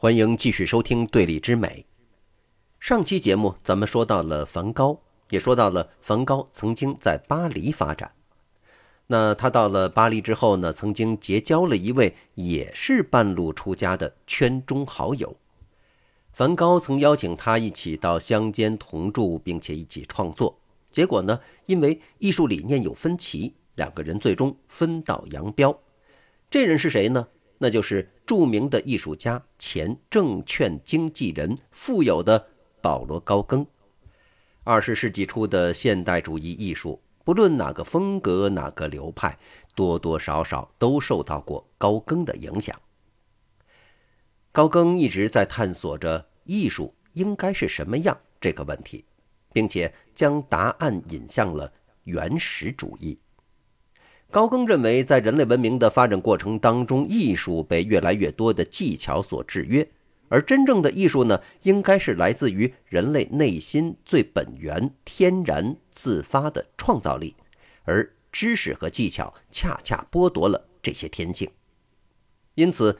欢迎继续收听《对立之美》。上期节目咱们说到了梵高，也说到了梵高曾经在巴黎发展。那他到了巴黎之后呢，曾经结交了一位也是半路出家的圈中好友。梵高曾邀请他一起到乡间同住，并且一起创作。结果呢，因为艺术理念有分歧，两个人最终分道扬镳。这人是谁呢？那就是著名的艺术家、前证券经纪人、富有的保罗·高更。二十世纪初的现代主义艺术，不论哪个风格、哪个流派，多多少少都受到过高更的影响。高更一直在探索着艺术应该是什么样这个问题，并且将答案引向了原始主义。高更认为，在人类文明的发展过程当中，艺术被越来越多的技巧所制约，而真正的艺术呢，应该是来自于人类内心最本源、天然自发的创造力，而知识和技巧恰恰剥夺了这些天性。因此，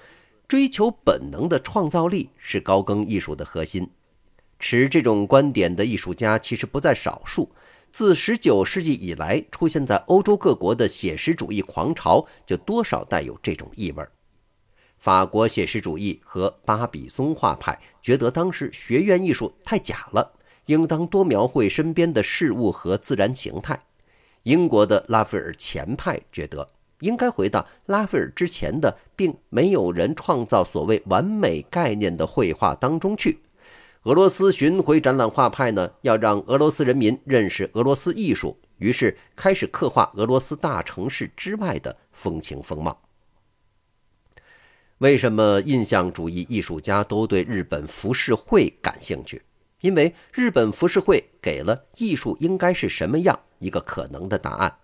追求本能的创造力是高更艺术的核心。持这种观点的艺术家其实不在少数。自19世纪以来，出现在欧洲各国的写实主义狂潮，就多少带有这种意味。法国写实主义和巴比松画派觉得当时学院艺术太假了，应当多描绘身边的事物和自然形态。英国的拉斐尔前派觉得应该回到拉斐尔之前的，并没有人创造所谓完美概念的绘画当中去。俄罗斯巡回展览画派呢，要让俄罗斯人民认识俄罗斯艺术，于是开始刻画俄罗斯大城市之外的风情风貌。为什么印象主义艺术家都对日本浮世绘感兴趣？因为日本浮世绘给了艺术应该是什么样一个可能的答案。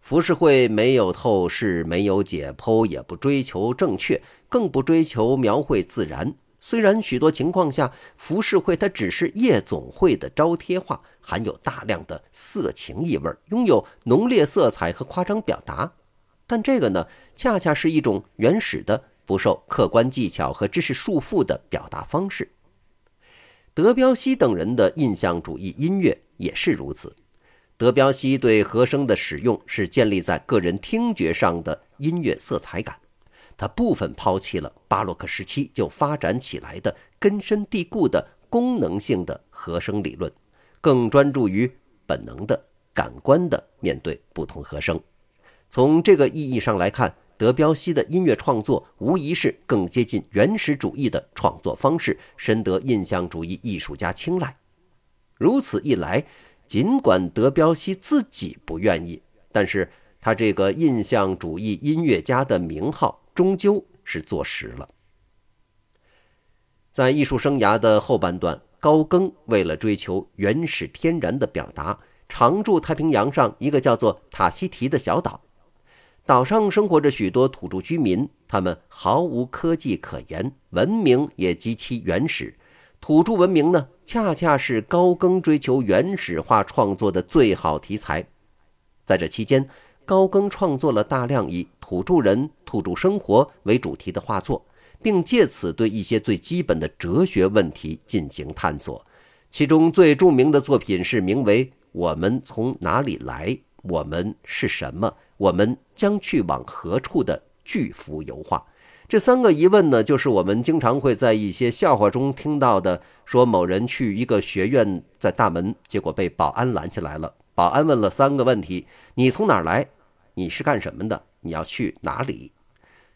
浮世绘没有透视，没有解剖，也不追求正确，更不追求描绘自然。虽然许多情况下，浮世绘它只是夜总会的招贴画，含有大量的色情意味，拥有浓烈色彩和夸张表达，但这个呢，恰恰是一种原始的、不受客观技巧和知识束缚的表达方式。德彪西等人的印象主义音乐也是如此。德彪西对和声的使用是建立在个人听觉上的音乐色彩感。他部分抛弃了巴洛克时期就发展起来的根深蒂固的功能性的和声理论，更专注于本能的、感官的面对不同和声。从这个意义上来看，德彪西的音乐创作无疑是更接近原始主义的创作方式，深得印象主义艺术家青睐。如此一来，尽管德彪西自己不愿意，但是他这个印象主义音乐家的名号。终究是坐实了。在艺术生涯的后半段，高更为了追求原始天然的表达，常驻太平洋上一个叫做塔希提的小岛。岛上生活着许多土著居民，他们毫无科技可言，文明也极其原始。土著文明呢，恰恰是高更追求原始化创作的最好题材。在这期间，高更创作了大量以土著人、土著生活为主题的画作，并借此对一些最基本的哲学问题进行探索。其中最著名的作品是名为《我们从哪里来？我们是什么？我们将去往何处》的巨幅油画。这三个疑问呢，就是我们经常会在一些笑话中听到的：说某人去一个学院，在大门，结果被保安拦起来了。保安问了三个问题：你从哪儿来？你是干什么的？你要去哪里？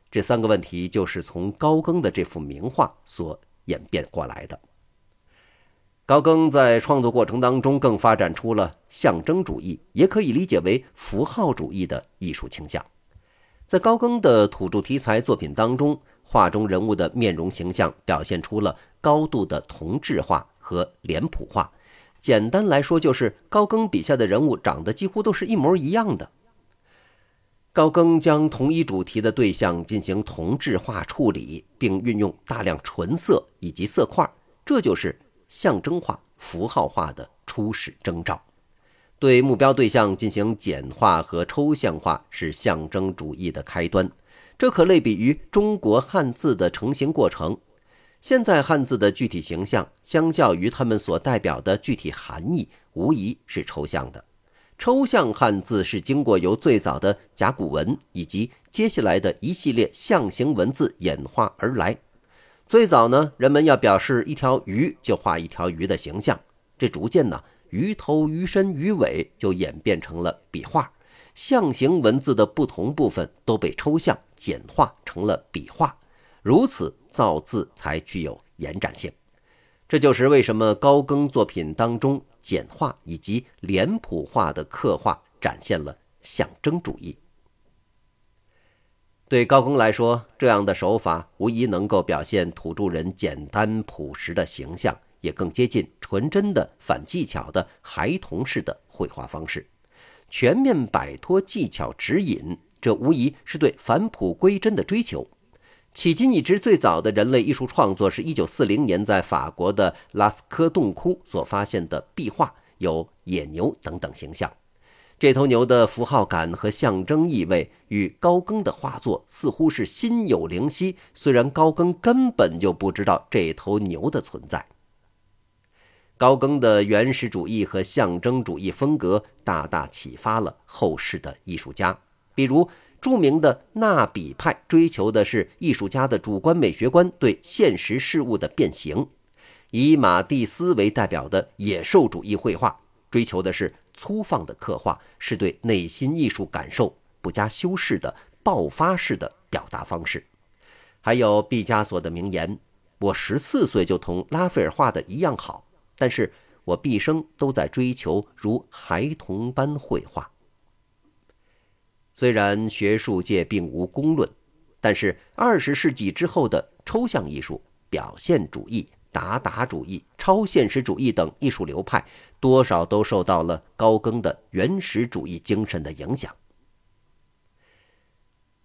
这三个问题就是从高更的这幅名画所演变过来的。高更在创作过程当中更发展出了象征主义，也可以理解为符号主义的艺术倾向。在高更的土著题材作品当中，画中人物的面容形象表现出了高度的同质化和脸谱化。简单来说，就是高更笔下的人物长得几乎都是一模一样的。高更将同一主题的对象进行同质化处理，并运用大量纯色以及色块，这就是象征化、符号化的初始征兆。对目标对象进行简化和抽象化是象征主义的开端，这可类比于中国汉字的成型过程。现在汉字的具体形象，相较于它们所代表的具体含义，无疑是抽象的。抽象汉字是经过由最早的甲骨文以及接下来的一系列象形文字演化而来。最早呢，人们要表示一条鱼，就画一条鱼的形象。这逐渐呢，鱼头、鱼身、鱼尾就演变成了笔画。象形文字的不同部分都被抽象简化成了笔画，如此造字才具有延展性。这就是为什么高更作品当中简化以及脸谱化的刻画展现了象征主义。对高更来说，这样的手法无疑能够表现土著人简单朴实的形象，也更接近纯真的反技巧的孩童式的绘画方式，全面摆脱技巧指引。这无疑是对返璞归真的追求。迄今已知最早的人类艺术创作是一九四零年在法国的拉斯科洞窟所发现的壁画，有野牛等等形象。这头牛的符号感和象征意味与高更的画作似乎是心有灵犀，虽然高更根本就不知道这头牛的存在。高更的原始主义和象征主义风格大大启发了后世的艺术家，比如。著名的纳比派追求的是艺术家的主观美学观对现实事物的变形，以马蒂斯为代表的野兽主义绘画追求的是粗放的刻画，是对内心艺术感受不加修饰的爆发式的表达方式。还有毕加索的名言：“我十四岁就同拉斐尔画的一样好，但是我毕生都在追求如孩童般绘画。”虽然学术界并无公论，但是二十世纪之后的抽象艺术、表现主义、达达主义、超现实主义等艺术流派，多少都受到了高更的原始主义精神的影响。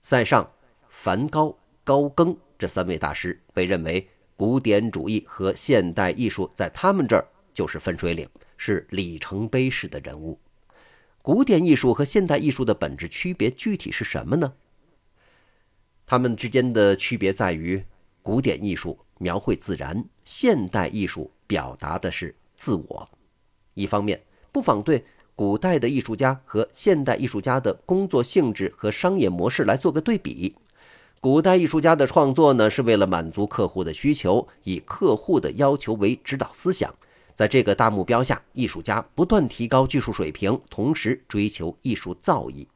塞尚、梵高、高更这三位大师被认为，古典主义和现代艺术在他们这儿就是分水岭，是里程碑式的人物。古典艺术和现代艺术的本质区别具体是什么呢？它们之间的区别在于，古典艺术描绘自然，现代艺术表达的是自我。一方面，不妨对古代的艺术家和现代艺术家的工作性质和商业模式来做个对比。古代艺术家的创作呢，是为了满足客户的需求，以客户的要求为指导思想。在这个大目标下，艺术家不断提高技术水平，同时追求艺术造诣。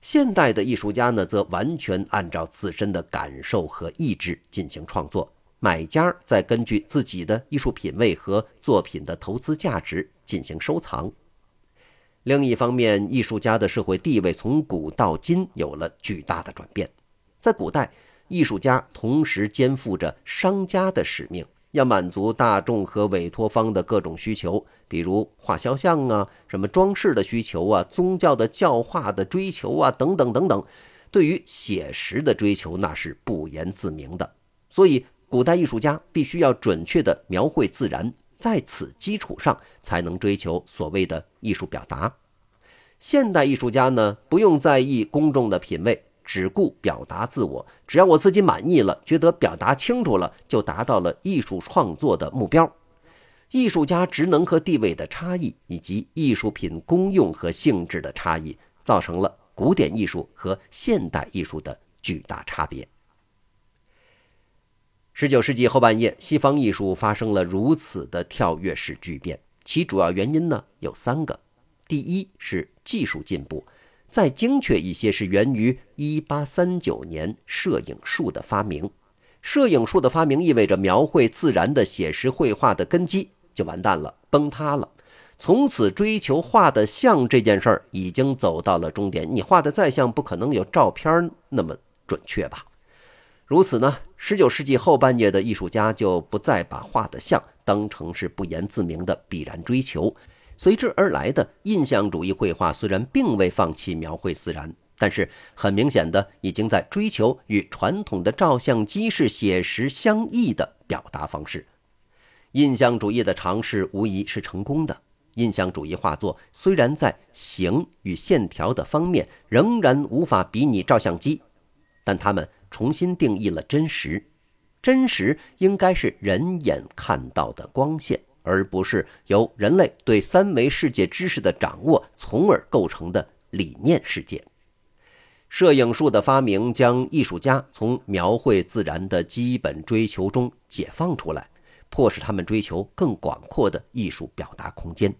现代的艺术家呢，则完全按照自身的感受和意志进行创作，买家再根据自己的艺术品味和作品的投资价值进行收藏。另一方面，艺术家的社会地位从古到今有了巨大的转变。在古代，艺术家同时肩负着商家的使命。要满足大众和委托方的各种需求，比如画肖像啊、什么装饰的需求啊、宗教的教化的追求啊等等等等。对于写实的追求，那是不言自明的。所以，古代艺术家必须要准确地描绘自然，在此基础上才能追求所谓的艺术表达。现代艺术家呢，不用在意公众的品味。只顾表达自我，只要我自己满意了，觉得表达清楚了，就达到了艺术创作的目标。艺术家职能和地位的差异，以及艺术品功用和性质的差异，造成了古典艺术和现代艺术的巨大差别。十九世纪后半叶，西方艺术发生了如此的跳跃式巨变，其主要原因呢有三个：第一是技术进步。再精确一些，是源于1839年摄影术的发明。摄影术的发明意味着描绘自然的写实绘画的根基就完蛋了，崩塌了。从此，追求画的像这件事儿已经走到了终点。你画的再像，不可能有照片那么准确吧？如此呢十九世纪后半叶的艺术家就不再把画的像当成是不言自明的必然追求。随之而来的印象主义绘画虽然并未放弃描绘自然，但是很明显的已经在追求与传统的照相机式写实相异的表达方式。印象主义的尝试无疑是成功的。印象主义画作虽然在形与线条的方面仍然无法比拟照相机，但他们重新定义了真实。真实应该是人眼看到的光线，而不是由人类对三维世界知识的掌握，从而构成的理念世界。摄影术的发明将艺术家从描绘自然的基本追求中解放出来，迫使他们追求更广阔的艺术表达空间。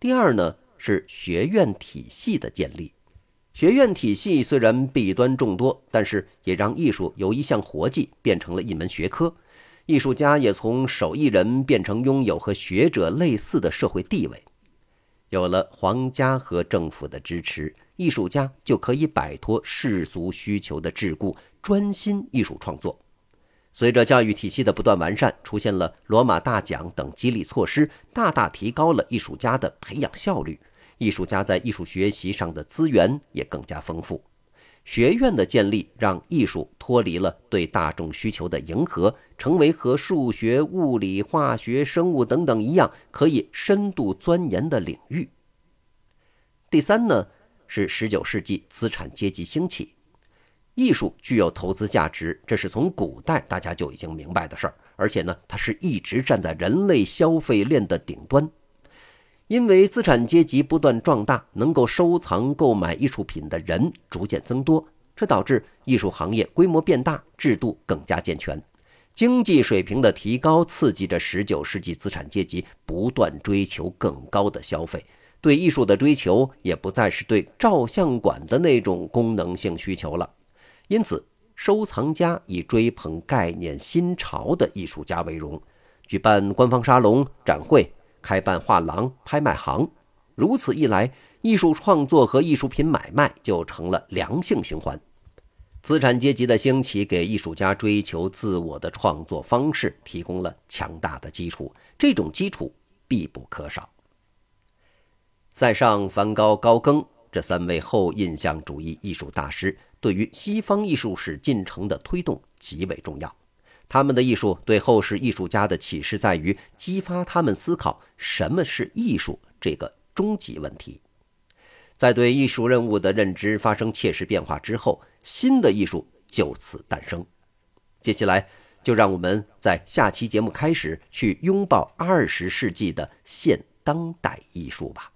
第二呢，是学院体系的建立。学院体系虽然弊端众多，但是也让艺术由一项活计变成了一门学科，艺术家也从手艺人变成拥有和学者类似的社会地位。有了皇家和政府的支持。艺术家就可以摆脱世俗需求的桎梏，专心艺术创作。随着教育体系的不断完善，出现了罗马大奖等激励措施，大大提高了艺术家的培养效率。艺术家在艺术学习上的资源也更加丰富。学院的建立让艺术脱离了对大众需求的迎合，成为和数学、物理、化学、生物等等一样可以深度钻研的领域。第三呢？是十九世纪资产阶级兴起，艺术具有投资价值，这是从古代大家就已经明白的事儿。而且呢，它是一直站在人类消费链的顶端。因为资产阶级不断壮大，能够收藏、购买艺术品的人逐渐增多，这导致艺术行业规模变大，制度更加健全。经济水平的提高，刺激着十九世纪资产阶级不断追求更高的消费。对艺术的追求也不再是对照相馆的那种功能性需求了，因此，收藏家以追捧概念新潮的艺术家为荣，举办官方沙龙、展会，开办画廊、拍卖行。如此一来，艺术创作和艺术品买卖就成了良性循环。资产阶级的兴起给艺术家追求自我的创作方式提供了强大的基础，这种基础必不可少。塞尚、梵高、高更这三位后印象主义艺术大师，对于西方艺术史进程的推动极为重要。他们的艺术对后世艺术家的启示在于激发他们思考什么是艺术这个终极问题。在对艺术任务的认知发生切实变化之后，新的艺术就此诞生。接下来，就让我们在下期节目开始去拥抱二十世纪的现当代艺术吧。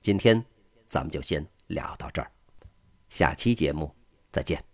今天咱们就先聊到这儿，下期节目再见。